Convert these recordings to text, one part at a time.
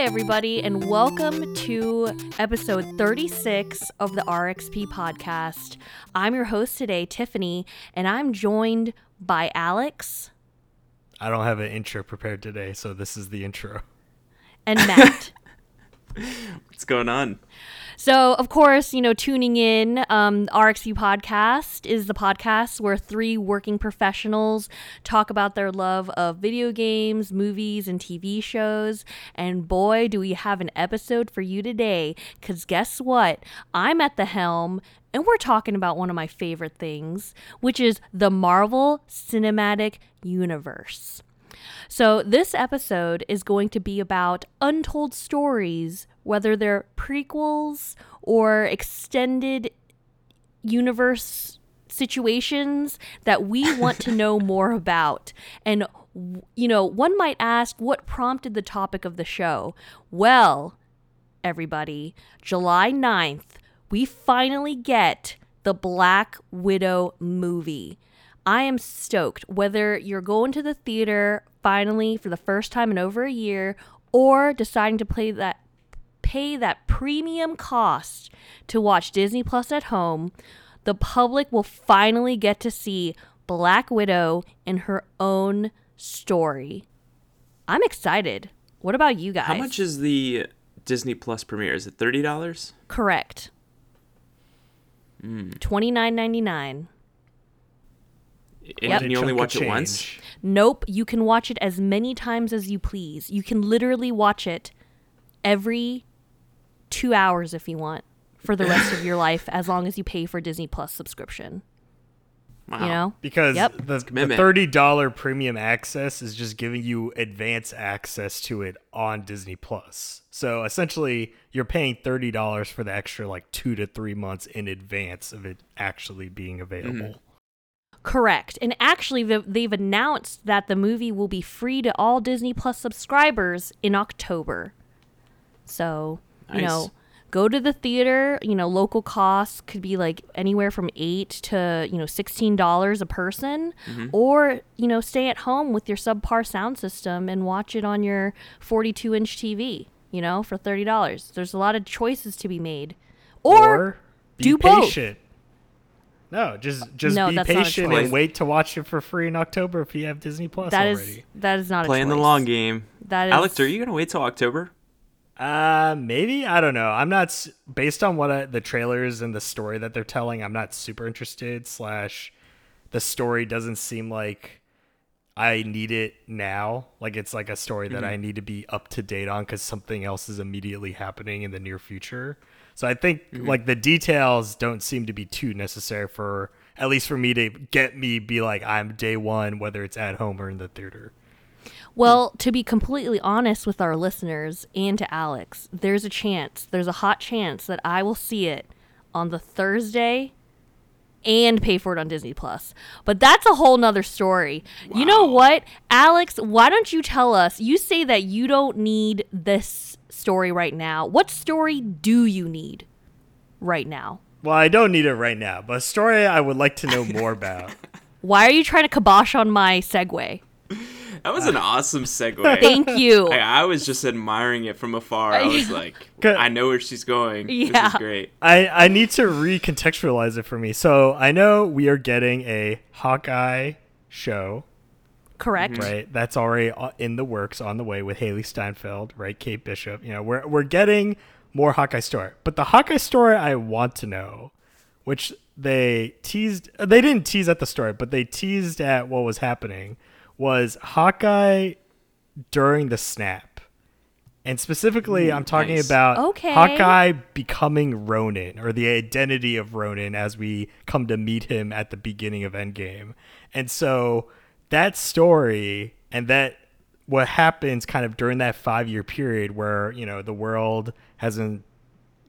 Hi, everybody, and welcome to episode 36 of the RXP podcast. I'm your host today, Tiffany, and I'm joined by Alex I don't have an intro prepared today, so this is the intro. and Matt. What's going on? So, of course, you know, tuning in, um, Podcast is the podcast where three working professionals talk about their love of video games, movies, and TV shows. And boy, do we have an episode for you today. Because guess what? I'm at the helm. And we're talking about one of my favorite things, which is the Marvel Cinematic Universe. So, this episode is going to be about untold stories, whether they're prequels or extended universe situations that we want to know more about. And, you know, one might ask what prompted the topic of the show? Well, everybody, July 9th, we finally get the Black Widow movie. I am stoked. Whether you're going to the theater finally for the first time in over a year or deciding to play that pay that premium cost to watch Disney Plus at home, the public will finally get to see Black Widow in her own story. I'm excited. What about you guys? How much is the Disney Plus premiere? Is it $30? Correct. Mm. 29.99. Yep. And you only watch it once? Nope. You can watch it as many times as you please. You can literally watch it every two hours if you want for the rest of your life as long as you pay for Disney Plus subscription. Wow. You know? Because yep. the, the, $30 premium access is just giving you advance access to it on Disney Plus. So essentially, you're paying $30 for the extra like two to three months in advance of it actually being available. Mm-hmm. Correct. And actually, they've, they've announced that the movie will be free to all Disney Plus subscribers in October. So, you know, go to the theater. You know, local costs could be like anywhere from eight to you know sixteen dollars a person, mm-hmm. or you know, stay at home with your subpar sound system and watch it on your forty-two inch TV. You know, for thirty dollars. There's a lot of choices to be made. Or, be do both. patient. No, just just No, be that's not a patient and wait to watch it for free in October if you have Disney Plus that is already. that is not Playing a the long game. That is Alex, are you gonna wait till October? Uh, maybe I don't know. I'm not based on what I, the trailers and the story that they're telling. I'm not super interested. Slash, the story doesn't seem like I need it now. Like it's like a story that I need to be up to date on because something else is immediately happening in the near future. So I think mm-hmm. like the details don't seem to be too necessary for at least for me to get me be like I'm day one whether it's at home or in the theater. Well, to be completely honest with our listeners and to Alex, there's a chance, there's a hot chance that I will see it on the Thursday and pay for it on Disney Plus. But that's a whole nother story. You know what? Alex, why don't you tell us? You say that you don't need this story right now. What story do you need right now? Well, I don't need it right now, but a story I would like to know more about. Why are you trying to kibosh on my segue? That was an uh. awesome segue. Thank you. I, I was just admiring it from afar. I was like, I know where she's going. This Yeah. is great. I, I need to recontextualize it for me. So I know we are getting a Hawkeye show, Correct. right? That's already in the works, on the way with Hailee Steinfeld, right? Kate Bishop. You know, we're we're getting more Hawkeye story. But the Hawkeye story I want to know, which they teased, uh, they didn't tease at the story, but they teased at what was happening, was Hawkeye during the snap. And specifically, I'm talking nice. about Okay. Hawkeye becoming Ronin or the identity of Ronin as we come to meet him at the beginning of Endgame. And so that story and that what happens kind of during that 5-year period where, you know, the world hasn't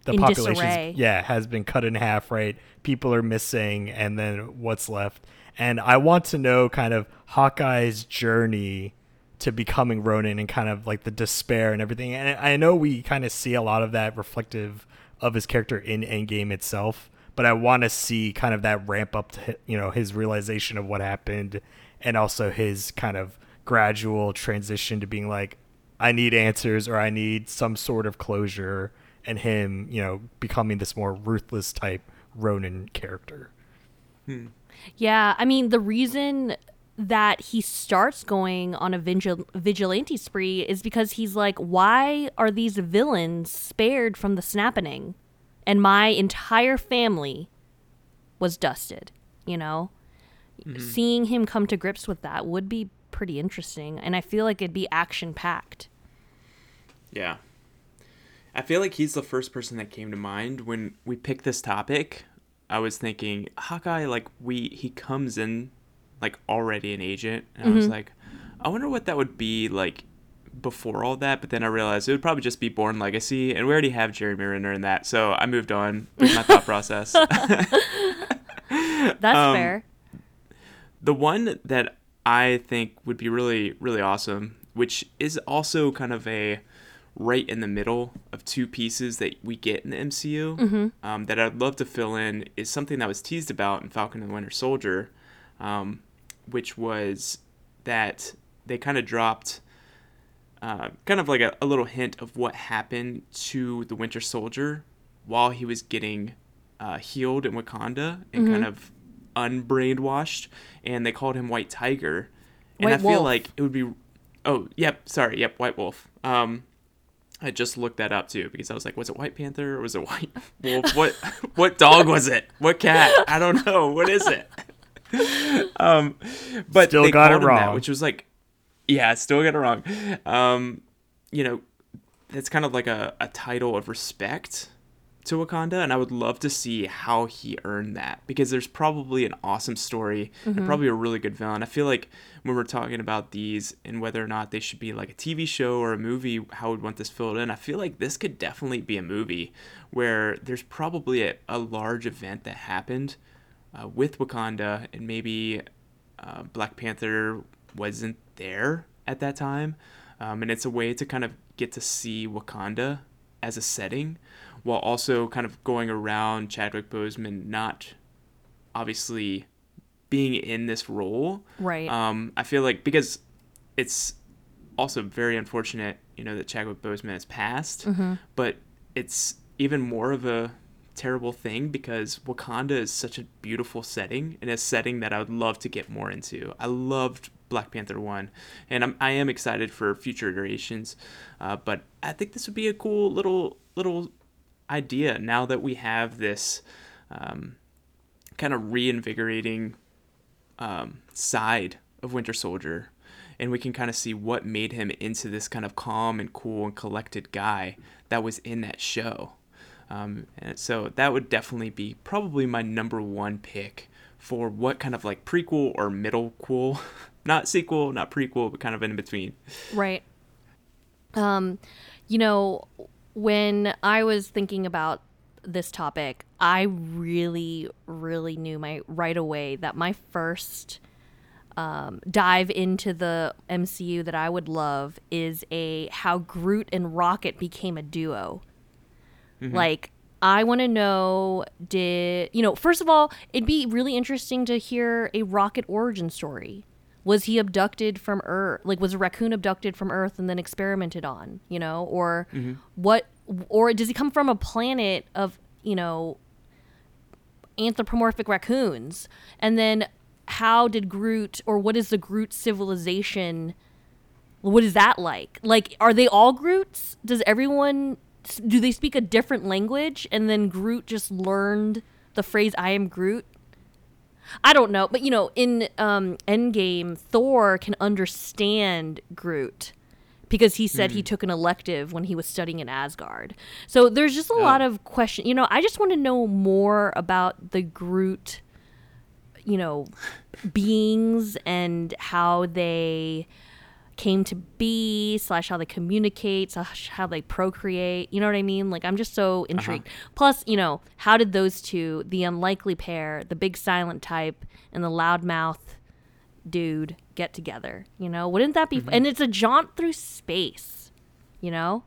the In population disarray. yeah, has been cut in half, right? People are missing and then what's left. And I want to know kind of Hawkeye's journey to becoming Ronin and kind of like the despair and everything. And I know we kind of see a lot of that reflective of his character in Endgame itself, but I want to see kind of that ramp up to you know his realization of what happened and also his kind of gradual transition to being like I need answers or I need some sort of closure, and him, you know, becoming this more ruthless type Ronin character. Hmm. Yeah, I mean, the reason that he starts going on a vigil- vigilante spree is because he's like, why are these villains spared from the snapping? And my entire family was dusted, you know? Seeing him come to grips with that would be pretty interesting. And I feel like it'd be action packed. Yeah. I feel like he's the first person that came to mind when we picked this topic. I was thinking Hawkeye, like we he comes in like already an agent, and I was like, I wonder what that would be like before all that. But then I realized it would probably just be Bourne Legacy, and we already have Jeremy Renner in that, so I moved on with my thought process. That's Um, fair. The one that I think would be really, really awesome, which is also kind of a right in the middle of two pieces that we get in the MCU um, that I'd love to fill in, is something that was teased about in Falcon and the Winter Soldier, um, which was that they kind of dropped uh, kind of like a, a little hint of what happened to the Winter Soldier while he was getting uh, healed in Wakanda and kind of unbrainwashed, and they called him White Tiger. And White I feel like it would be. Oh, yep. Sorry. Yep. White Wolf. Um, I just looked that up too because I was like, was it White Panther or was it White Wolf? What what dog was it? What cat? I don't know. What is it? um, but Still they got it called him that, wrong. which was like, yeah, still got it wrong. Um, you know, that's kind of like a, a title of respect to Wakanda, and I would love to see how he earned that because there's probably an awesome story and probably a really good villain. I feel like when we're talking about these and whether or not they should be like a TV show or a movie, how we'd want this filled in, I feel like this could definitely be a movie where there's probably a, a large event that happened uh, with Wakanda and maybe uh, Black Panther wasn't there at that time. Um, and it's a way to kind of get to see Wakanda as a setting while also kind of going around Chadwick Boseman not obviously being in this role. Right. Um, I feel like because it's also very unfortunate, you know, that Chadwick Boseman has passed, but it's even more of a terrible thing because Wakanda is such a beautiful setting and a setting that I would love to get more into. I loved Black Panther 1 and I'm, I am excited for future iterations, uh, but I think this would be a cool little little idea now that we have this um, kind of reinvigorating um, side of Winter Soldier, and we can kind of see what made him into this kind of calm and cool and collected guy that was in that show. Um, and so that would definitely be probably my number one pick for what kind of like prequel or middle cool, not sequel, not prequel, but kind of in between. Right. Um, you know, when I was thinking about this topic, I really, really knew my right away that my first um, dive into the MCU that I would love is a how Groot and Rocket became a duo. Like, I want to know did, you know, first of all, it'd be really interesting to hear a Rocket origin story. Was he abducted from Earth? Like, was a raccoon abducted from Earth and then experimented on, you know? Or mm-hmm. what, or does he come from a planet of, you know, anthropomorphic raccoons? And then how did Groot, or what is the Groot civilization? What is that like? Like, are they all Groots? Does everyone do they speak a different language? And then Groot just learned the phrase "I am Groot." I don't know, but you know, in um, Endgame, Thor can understand Groot because he said he took an elective when he was studying in Asgard. So there's just a lot of question. You know, I just want to know more about the Groot, you know, beings and how they came to be slash how they communicate slash how they procreate you know what i mean? Like i'm just so intrigued. Plus you know how did those two the unlikely pair the big silent type and the loudmouth dude get together you know? Wouldn't that be and it's a jaunt through space you know?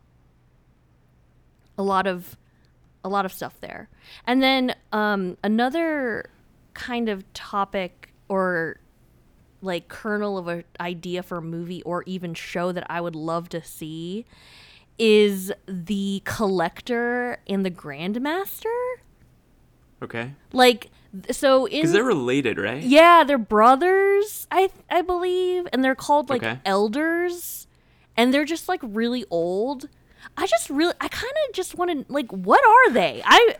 A lot of a lot of stuff there. And then um another kind of topic or like kernel of an idea for a movie or even show that I would love to see is the collector and the grandmaster. Okay. Like so in Because they're related, right? yeah, they're brothers, I I believe, and they're called like Okay. elders, and they're just like really old. I just really, I kind of just want to like, what are they? I,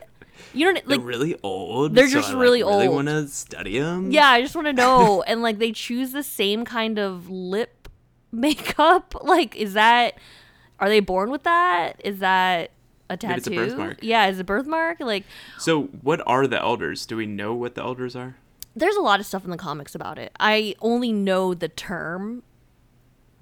you They're like, really old. they're so just I, like, really really old. They want to study them. yeah, I just want to know, and like they choose the same kind of lip makeup. Like, is that, are they born with that? Is that a tattoo? It's a birthmark. Yeah, is a birthmark? Like, So, what are the elders? Do we know what the elders are? there's a lot of stuff in the comics about it. I only know the term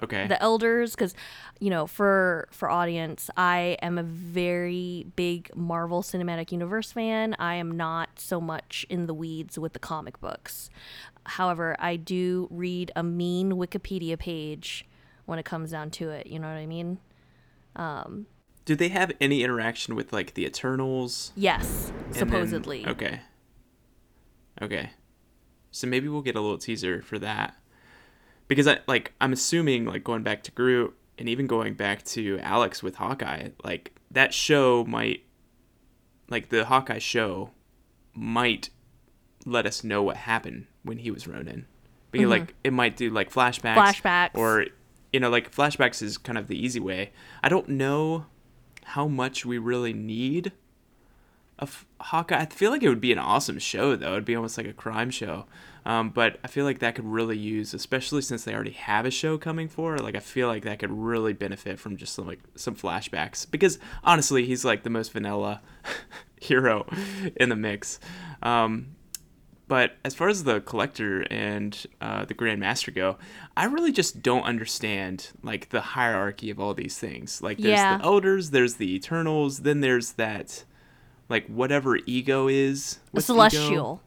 Okay. the elders because you know for for audience i am a very big marvel cinematic universe fan i am not so much in the weeds with the comic books however i do read a mean wikipedia page when it comes down to it you know what i mean um Do they have any interaction with like the Eternals? yes And then- supposedly okay. Okay. So maybe we'll get a little teaser for that. Because I like I'm assuming like going back to Groot and even going back to Alex with Hawkeye, like that show might like the Hawkeye show might let us know what happened when he was Ronin. Because mm-hmm. like it might do like flashbacks Flashbacks. or you know like flashbacks is kind of the easy way. I don't know how much we really need of Hawkeye. I feel like it would be an awesome show though. It'd be almost like a crime show. Um, but I feel like that could really use, especially since they already have a show coming for. Like I feel like that could really benefit from just some like some flashbacks because honestly, he's like the most vanilla hero in the mix. Um, but as far as the collector and uh, the Grand Master go, I really just don't understand like the hierarchy of all these things. Like there's Yeah. the elders, there's the Eternals, then there's that like whatever ego is. the What's ego?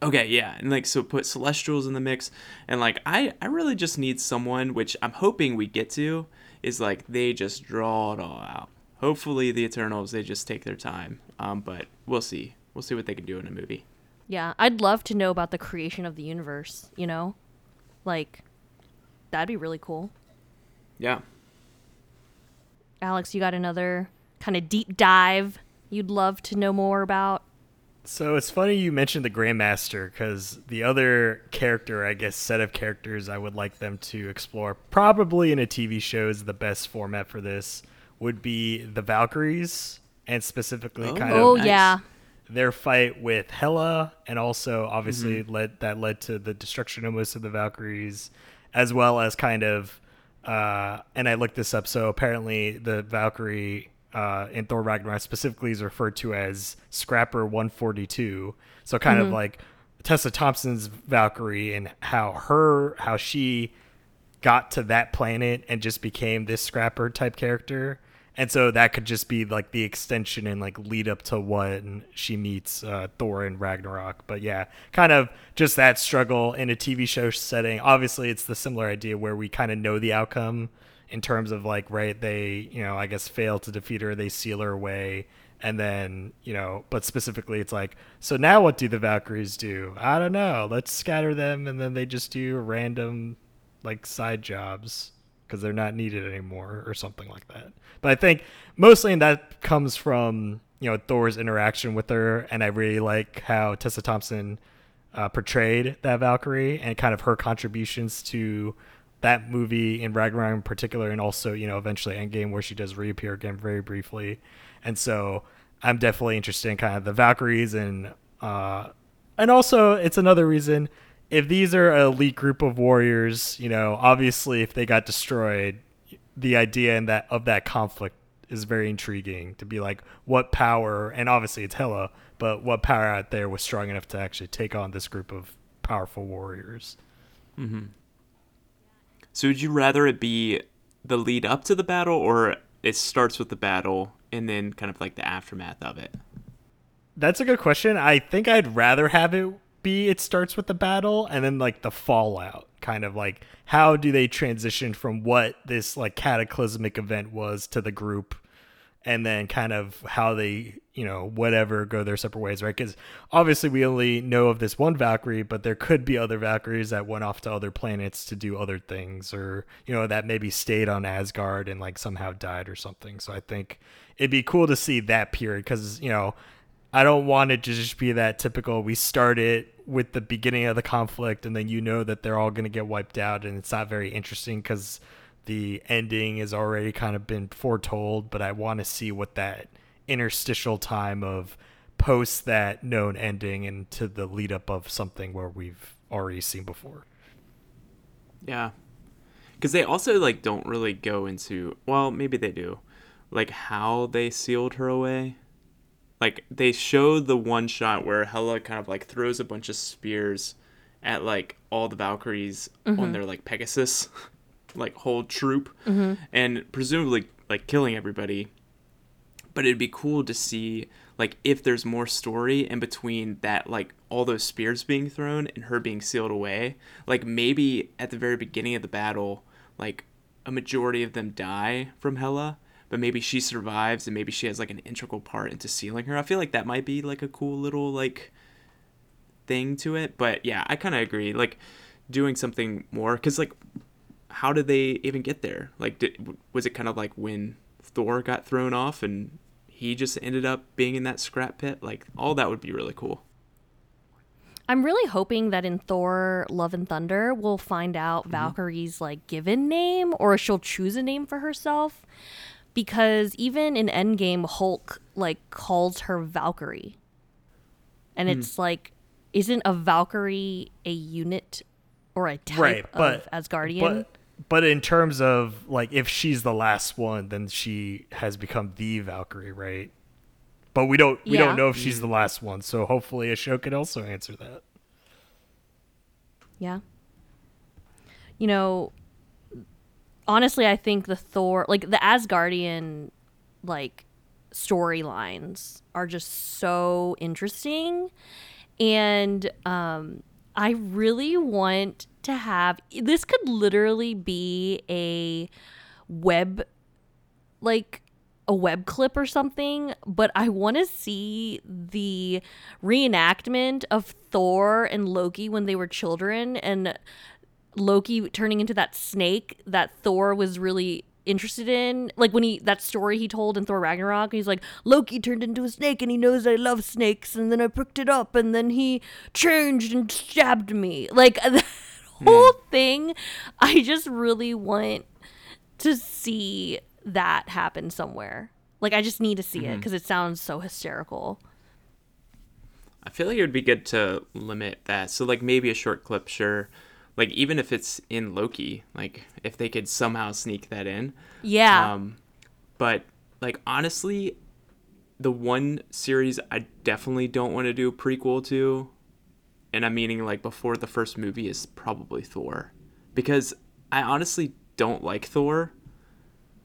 Okay, yeah, and like so put Celestials in the mix, and like I I really just need someone which I'm hoping we get to is like they just draw it all out. Hopefully the Eternals they just take their time, um, but we'll see. We'll see what they can do in a movie. yeah i'd love to know about the creation of the universe you know like that'd be really cool Yeah. alex you got another kind of deep dive you'd love to know more about So it's funny you mentioned the Grandmaster because the other character, I guess, set of characters I would like them to explore, probably in a TV show, is the best format for this, would be the Valkyries, and specifically Oh. kind oh of nice. yeah their fight with Hela, and also obviously Mm-hmm. led that led to the destruction of most of the Valkyries, as well as kind of. Uh, and I looked this up. So apparently, the Valkyrie uh, in Thor Ragnarok specifically is referred to as Scrapper 142. So kind of like Tessa Thompson's Valkyrie and how her how she got to that planet and just became this scrapper type character. And so that could just be like the extension and like lead up to when she meets uh, Thor in Ragnarok. But yeah, kind of just that struggle in a TV show setting. Obviously, it's the similar idea where we kind of know the outcome in terms of like, right, they, you know, I guess fail to defeat her, they seal her away. And then, you know, but specifically, it's like, so now what do the Valkyries do? I don't know. Let's scatter them and then they just do random like side jobs because they're not needed anymore or something like that. But I think mostly that comes from you know Thor's interaction with her, and I really like how Tessa Thompson uh, portrayed that Valkyrie and kind of her contributions to that movie in Ragnarok in particular, and also you know eventually Endgame where she does reappear again very briefly, and so I'm definitely interested in kind of the Valkyries and uh, and also it's another reason if these are an elite group of warriors, you know, obviously if they got destroyed, the idea in that of that conflict is very intriguing to be like what power and obviously it's Hela, but what power out there was strong enough to actually take on this group of powerful warriors. So would you rather it be the lead up to the battle or it starts with the battle and then kind of like the aftermath of it? That's a good question. I think I'd rather have it be it starts with the battle and then like the fallout, kind of like how do they transition from what this like cataclysmic event was to the group and then kind of how they, you know, whatever go their separate ways, right? Because obviously we only know of this one Valkyrie, but there could be other Valkyries that went off to other planets to do other things, or you know, that maybe stayed on Asgard and like somehow died or something. So I think it'd be cool to see that period because you know. I don't want it to just be that typical we start it with the beginning of the conflict and then you know that they're all going to get wiped out and it's not very interesting because the ending has already kind of been foretold, but I want to see what that interstitial time of post that known ending and to the lead up of something where we've already seen before. Yeah. Cuz they also like don't really go into well, maybe they do. Like how they sealed her away like they show the one shot where Hela kind of like throws a bunch of spears at like all the Valkyries mm-hmm. on their like Pegasus, like whole troop, mm-hmm. and presumably like killing everybody. But it'd be cool to see like if there's more story in between that like all those spears being thrown and her being sealed away. Like maybe at the very beginning of the battle, like a majority of them die from Hela but maybe she survives and maybe she has like an integral part into sealing her. I feel like that might be like a cool little like thing to it. But yeah, I kind of agree. Like doing something more because like how did they even get there? Like did, was it kind of like when Thor got thrown off and he just ended up being in that scrap pit? Like all that would be really cool. I'm really hoping that in Thor Love and Thunder we'll find out mm-hmm. Valkyrie's like given name or she'll choose a name for herself because even in Endgame, Hulk like calls her Valkyrie, and mm. it's like, isn't a Valkyrie a unit or a type right, but, of Asgardian? But, but in terms of like, if she's the last one, then she has become the Valkyrie, right? But we don't we yeah. don't know if she's the last one, so hopefully a show could also answer that. Yeah. You know, honestly, I think the Thor, like the Asgardian, like storylines are just so interesting, and um, I really want to have this. Could literally be a web, like a web clip or something, but I want to see the reenactment of Thor and Loki when they were children and Loki turning into that snake that Thor was really interested in. Like when he that story he told in Thor Ragnarok, he's like, Loki turned into a snake and he knows I love snakes, and then I picked it up and then he changed and stabbed me. Like whole mm. thing, I just really want to see that happen somewhere. Like I just need to see mm-hmm. it because it sounds so hysterical. I feel like it would be good to limit that. So like maybe a short clip, sure like even if it's in Loki, like if they could somehow sneak that in. Yeah. Um, but like honestly, the one series I definitely don't want to do a prequel to, and I'm meaning like before the first movie is probably Thor, because I honestly don't like Thor.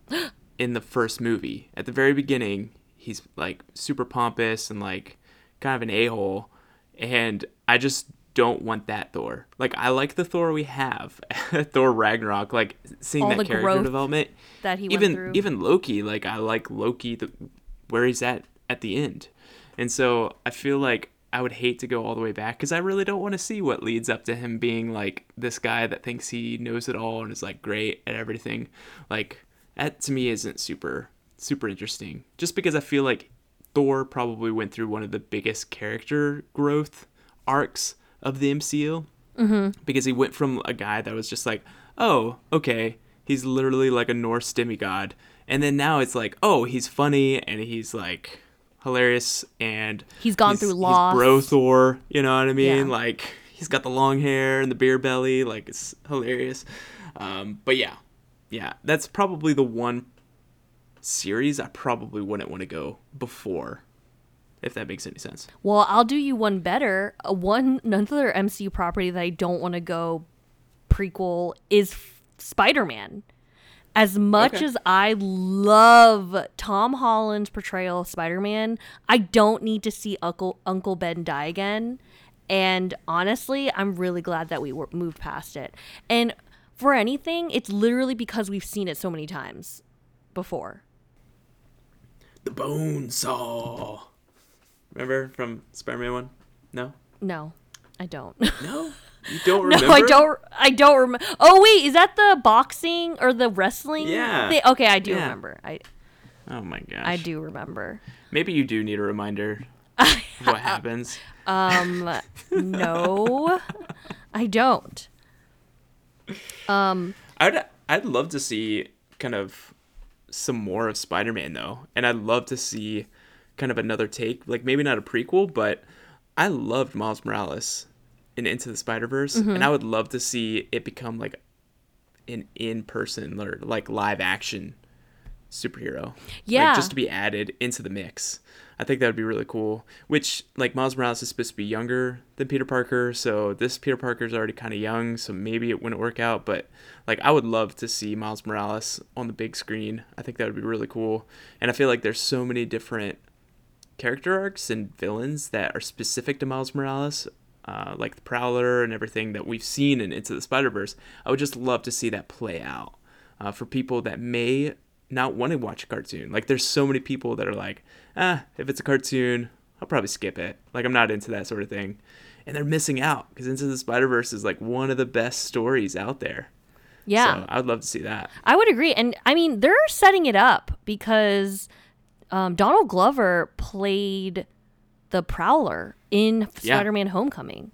in the first movie, at the very beginning, he's like super pompous and like kind of an a hole, and I just don't want that Thor. Like I like the Thor we have, Thor Ragnarok. Like seeing All that character development that he even even Loki. Like I like Loki the, where he's at at the end, and so I feel like I would hate to go all the way back because I really don't want to see what leads up to him being like this guy that thinks he knows it all and is like great at everything. Like that to me isn't super super interesting. Just because I feel like Thor probably went through one of the biggest character growth arcs of the MCU mm-hmm. because he went from a guy that was just like, oh, okay, he's literally like a Norse demigod, and then now it's like, oh, he's funny and he's like hilarious and he's gone he's, through loss. He's bro Thor, you know what I mean? Yeah. Like he's got the long hair and the beer belly, like it's hilarious. Um, but yeah, yeah, that's probably the one series I probably wouldn't want to go before if that makes any sense. Well, I'll do you one better. Uh, one another MCU property that I don't want to go prequel is Spider Man. As much okay. as I love Tom Holland's portrayal of Spider Man, I don't need to see Uncle Uncle Ben die again. And honestly, I'm really glad that we were moved past it. And for anything, it's literally because we've seen it so many times before. the bone saw. Remember from Spider-Man one? No, No, I don't. no, you don't no. I don't. I don't remember. Oh wait, is that the boxing or the wrestling? Yeah. thing? Okay, I do Yeah. remember. I Oh my gosh. I do remember. Maybe you do need a reminder what happens. Um, no, I don't. Um, I'd I'd love to see kind of some more of Spider-Man though, and I'd love to see kind of another take, like maybe not a prequel, but I loved Miles Morales in Into the Spider-Verse, Mm-hmm. and I would love to see it become like an in-person or like live action superhero. Yeah. Like just to be added into the mix. I think that would be really cool. Which like Miles Morales is supposed to be younger than Peter Parker, so this Peter Parker is already kind of young, so maybe it wouldn't work out. But like I would love to see Miles Morales on the big screen. I think that would be really cool. And I feel like there's so many different character arcs and villains that are specific to Miles Morales, uh, like the Prowler and everything that we've seen in Into the Spider Verse. I would just love to see that play out uh, for people that may not want to watch a cartoon. Like, there's so many people that are like, ah, if it's a cartoon, I'll probably skip it. Like, I'm not into that sort of thing. And they're missing out because Into the Spider Verse is like one of the best stories out there. yeah, So I would love to see that. I would agree. And I mean, they're setting it up because um, Donald Glover played the Prowler in Yeah. Spider-Man: Homecoming.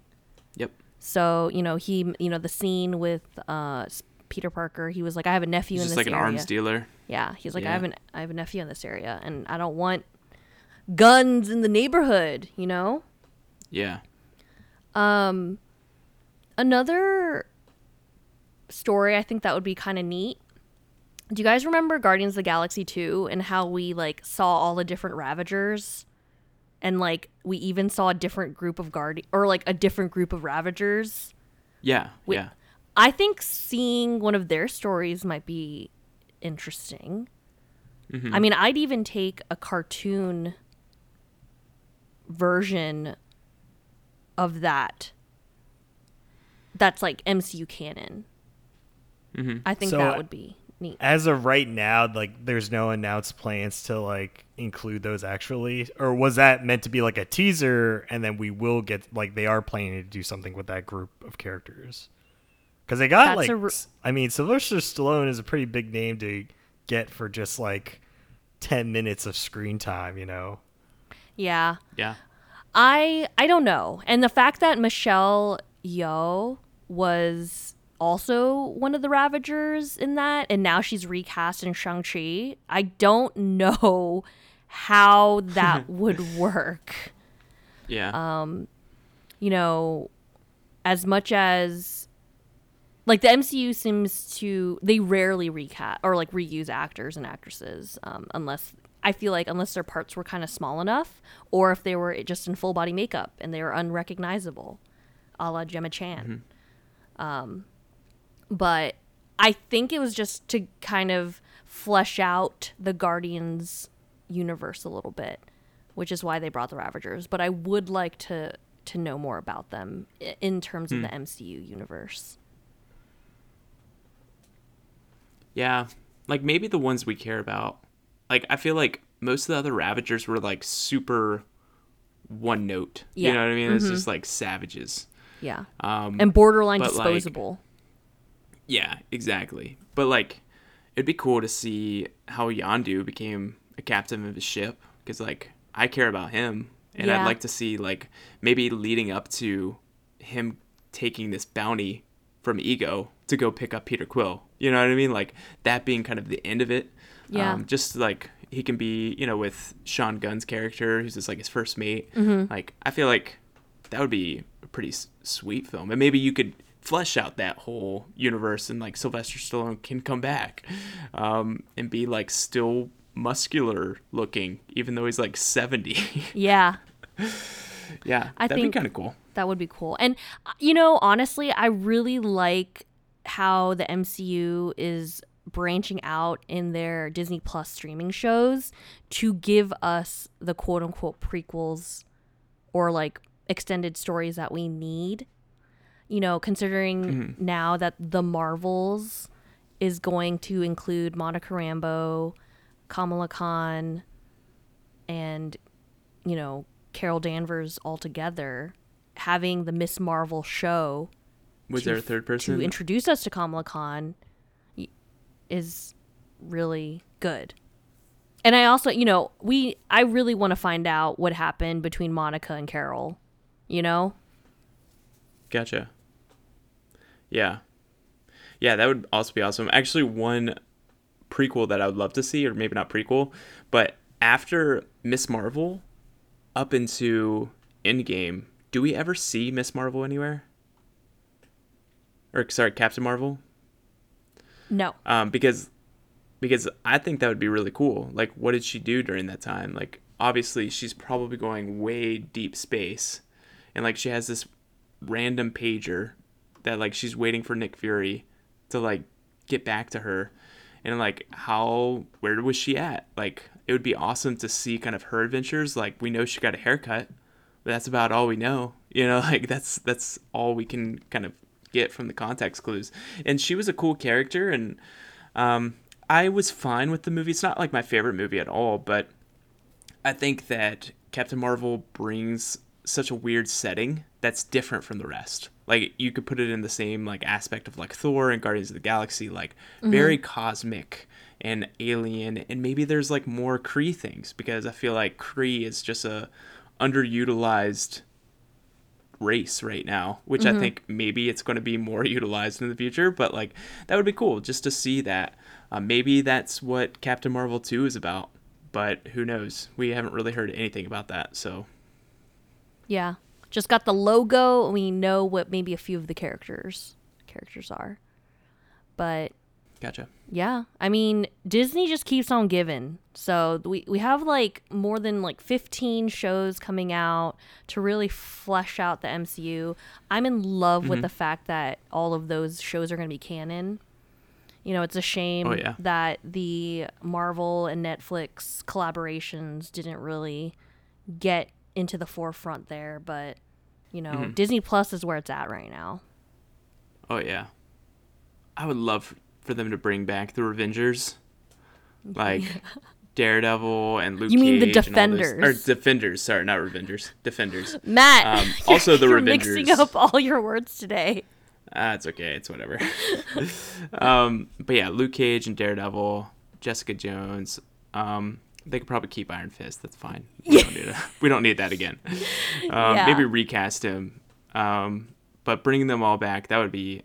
Yep. So you know he, you know, the scene with uh, Peter Parker. He was like, "I have a nephew in this area. He's in just this like an arms dealer. Yeah, he's like, I have an I have a nephew in this area, and I don't want guns in the neighborhood. You know. Yeah. Um, another story I think that would be kind of neat. Do you guys remember Guardians of the Galaxy 2 and how we like saw all the different Ravagers? And like we even saw a different group of guard or like a different group of Ravagers. Yeah. Wait. Yeah. I think seeing one of their stories might be interesting. Mhm. I mean, I'd even take a cartoon version of that. That's like MCU canon. Mhm. I think So, that would be neat. As of right now, like there's no announced plans to like include those actually, or was that meant to be like a teaser, and then we will get like they are planning to do something with that group of characters? Because they got That's like, a r- s- I mean, Sylvester Stallone is a pretty big name to get for just like ten minutes of screen time, you know. Yeah. Yeah. I I don't know. And the fact that Michelle Yeoh was also one of the Ravagers in that, and now she's recast in Shang-Chi, I don't know how that would work. Yeah. You know, as much as like the MCU seems to they rarely recast or like reuse actors and actresses um, unless I feel like unless their parts were kind of small enough or if they were just in full body makeup and they were unrecognizable, a la Gemma Chan. Um, but I think it was just to kind of flesh out the Guardians universe a little bit, which is why they brought the Ravagers. But I would like to to know more about them in terms of the MCU universe. Yeah, like maybe the ones we care about. Like I feel like most of the other Ravagers were like super one note. Yeah. You know what I mean? It's just like savages. Yeah. Um, And borderline but, like, disposable. Yeah, exactly. But like, it'd be cool to see how Yondu became a captain of his ship because like I care about him, and Yeah. I'd like to see like maybe leading up to him taking this bounty from Ego to go pick up Peter Quill. You know what I mean? Like that being kind of the end of it. Yeah. Um, just like he can be, you know, with Sean Gunn's character, who's just like his first mate. Mm-hmm. Like I feel like that would be a pretty s- sweet film, and maybe you could flesh out that whole universe, and like Sylvester Stallone can come back, um, and be like still muscular looking, even though he's like seventy. yeah. yeah, I that'd think- be kind of cool. That would be cool. And uh, you know, honestly, I really like how the MCU is branching out in their Disney Plus streaming shows to give us the quote unquote prequels or like extended stories that we need. You know, considering mm-hmm. now that the Marvels is going to include Monica Rambeau, Kamala Khan, and you know Carol Danvers all together, having the Miss Marvel show Was to there a third person? to introduce us to Kamala Khan is really good. And I also, you know, we I really want to find out what happened between Monica and Carol. You know? Gotcha. Yeah. Yeah, that would also be awesome. Actually, one prequel that I would love to see, or maybe not prequel, but after Miss Marvel up into Endgame, do we ever see Miss Marvel anywhere? Or sorry, Captain Marvel? No. um, because because I think that would be really cool. Like, what did she do during that time? Like, obviously, she's probably going way deep space, and like she has this random pager that like she's waiting for Nick Fury to like get back to her, and like how where was she at? Like, it would be awesome to see kind of her adventures. Like, we know she got a haircut, but that's about all we know. You know, like that's that's all we can kind of get from the context clues. And she was a cool character, and um, I was fine with the movie. It's not like my favorite movie at all, but I think that Captain Marvel brings such a weird setting that's different from the rest. Like you could put it in the same like aspect of like Thor and Guardians of the Galaxy, like very cosmic and alien, and maybe there's like more Kree things because I feel like Kree is just a underutilized race right now, which I think maybe it's going to be more utilized in the future. But like that would be cool just to see that. Uh, maybe that's what Captain Marvel 2 is about, but who knows? We haven't really heard anything about that. So Yeah. Just got the logo and we know what maybe a few of the characters characters are. But gotcha. yeah, I mean, Disney just keeps on giving. So we we have like more than like 15 shows coming out to really flesh out the MCU. I'm in love with mm-hmm. the fact that all of those shows are going to be canon. You know, it's a shame Oh, yeah. that the Marvel and Netflix collaborations didn't really get into the forefront there, but you know, Disney Plus is where it's at right now. Oh yeah. I would love for them to bring back the Revengers. Like Daredevil and Luke You mean the Cage those- Defenders. or Defenders, sorry, not Revengers. Defenders. Matt, Um, also the you're Revengers. mixing up all your words today. Ah, it's okay. It's whatever. um, but yeah, Luke Cage and Daredevil, Jessica Jones. Um, they could probably keep Iron Fist. That's fine. We, don't, need a, we don't need that again. Um, Yeah. Maybe recast him. Um, but bringing them all back, that would be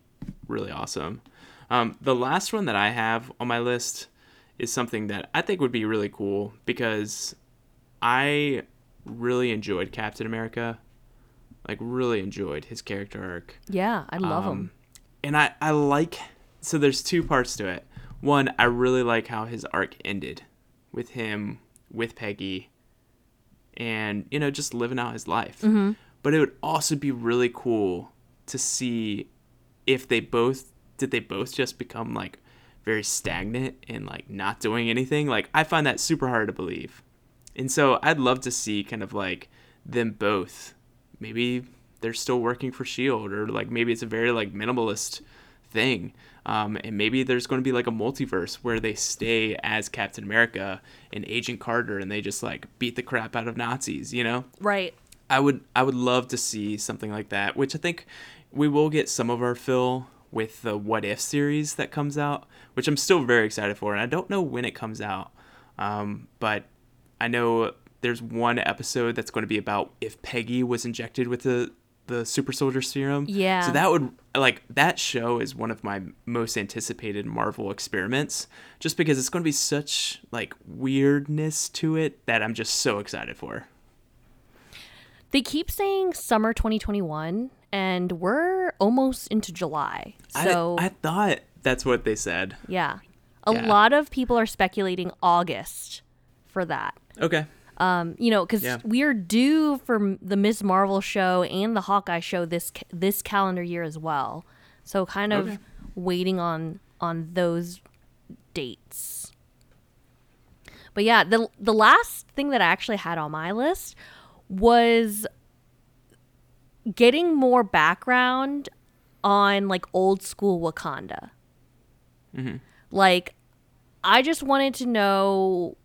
really awesome. Um, the last one that I have on my list is something that I think would be really cool because I really enjoyed Captain America. Like, really enjoyed his character arc. Yeah, I love Um, them. And I, I like so there's two parts to it. One, I really like how his arc ended with him with Peggy and you know just living out his life. Mm-hmm. But it would also be really cool to see if they both did they both just become like very stagnant and like not doing anything. Like I find that super hard to believe. And so I'd love to see kind of like them both. Maybe they're still working for Shield or like maybe it's a very like minimalist thing. Um, and maybe there's going to be like a multiverse where they stay as Captain America and Agent Carter and they just like beat the crap out of Nazis, you know? Right. I would I would love to see something like that, which I think we will get some of our fill with the What If series that comes out, which I'm still very excited for, and I don't know when it comes out, um, but I know there's one episode that's going to be about if Peggy was injected with the the super soldier serum. Yeah. So that would like that show is one of my most anticipated Marvel experiments, just because it's going to be such like weirdness to it that I'm just so excited for. They keep saying summer 2021, and we're almost into July. So, I, I thought that's what they said. yeah. A Yeah. lot of people are speculating August for that. Okay. Um, you know, because Yeah. we are due for the Ms. Marvel show and the Hawkeye show this this calendar year as well. So kind of Okay. waiting on on those dates. But yeah, the the last thing that I actually had on my list was getting more background on like old school Wakanda. Like I just wanted to know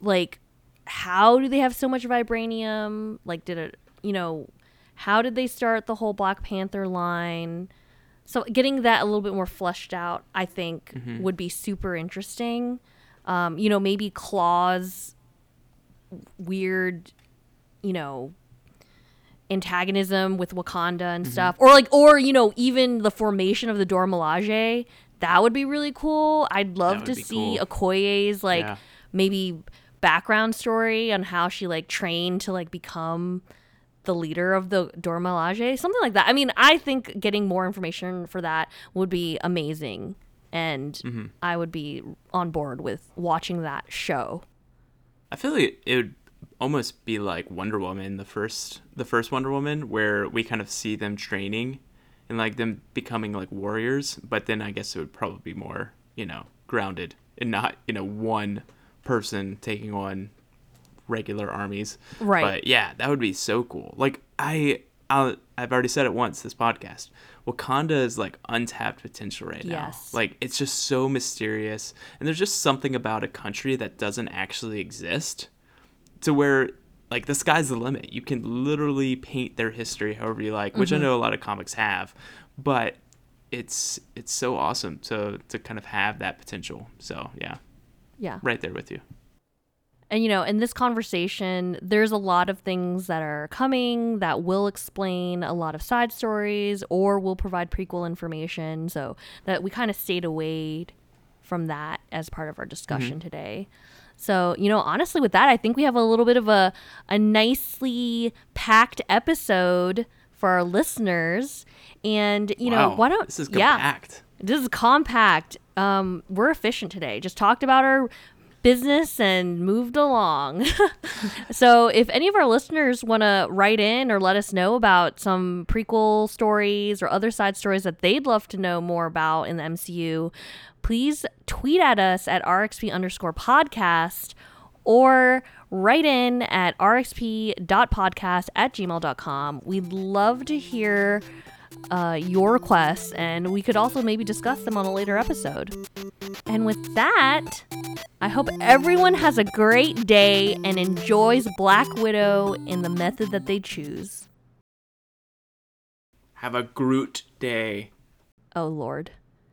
like how do they have so much vibranium? Like, did it, you know, how did they start the whole Black Panther line? So getting that a little bit more fleshed out, I think, would be super interesting. Um, you know, maybe Klaue's weird, you know, antagonism with Wakanda and stuff, or like, or you know, even the formation of the Dora Milaje. That would be really cool. I'd love to see cool. Okoye's like Yeah. maybe background story on how she like trained to like become the leader of the Dora Milaje, something like that. I mean, I think getting more information for that would be amazing, and Mm-hmm. I would be on board with watching that show. I feel like it would almost be like Wonder Woman, the first the first Wonder Woman, where we kind of see them training and like them becoming like warriors, but then I guess it would probably be more, you know, grounded and not, you know, one person taking on regular armies. Right. But yeah, that would be so cool. Like I I'll, I've already said it once this podcast. Wakanda is like untapped potential right now. Yes. Like it's just so mysterious and there's just something about a country that doesn't actually exist to where like the sky's the limit. You can literally paint their history however you like, which I mm-hmm. know a lot of comics have, but it's it's so awesome to to kind of have that potential. So, yeah, Yeah. right there with you. And you know, in this conversation, there's a lot of things that are coming that will explain a lot of side stories or will provide prequel information. So that we kind of stayed away from that as part of our discussion mm-hmm. today. So, you know, honestly with that, I think we have a little bit of a a nicely packed episode for our listeners. And, you know, Wow, why don't this is yeah. This is compact. Um, we're efficient today. Just talked about our business and moved along. so, if any of our listeners want to write in or let us know about some prequel stories or other side stories that they'd love to know more about in the MCU, please tweet at us at RXP underscore podcast or write in at rxp.podcast at gmail.com. We'd love to hear uh, your requests, and we could also maybe discuss them on a later episode. And with that, I hope everyone has a great day and enjoys Black Widow in the method that they choose. Have a Groot day. Oh, Lord.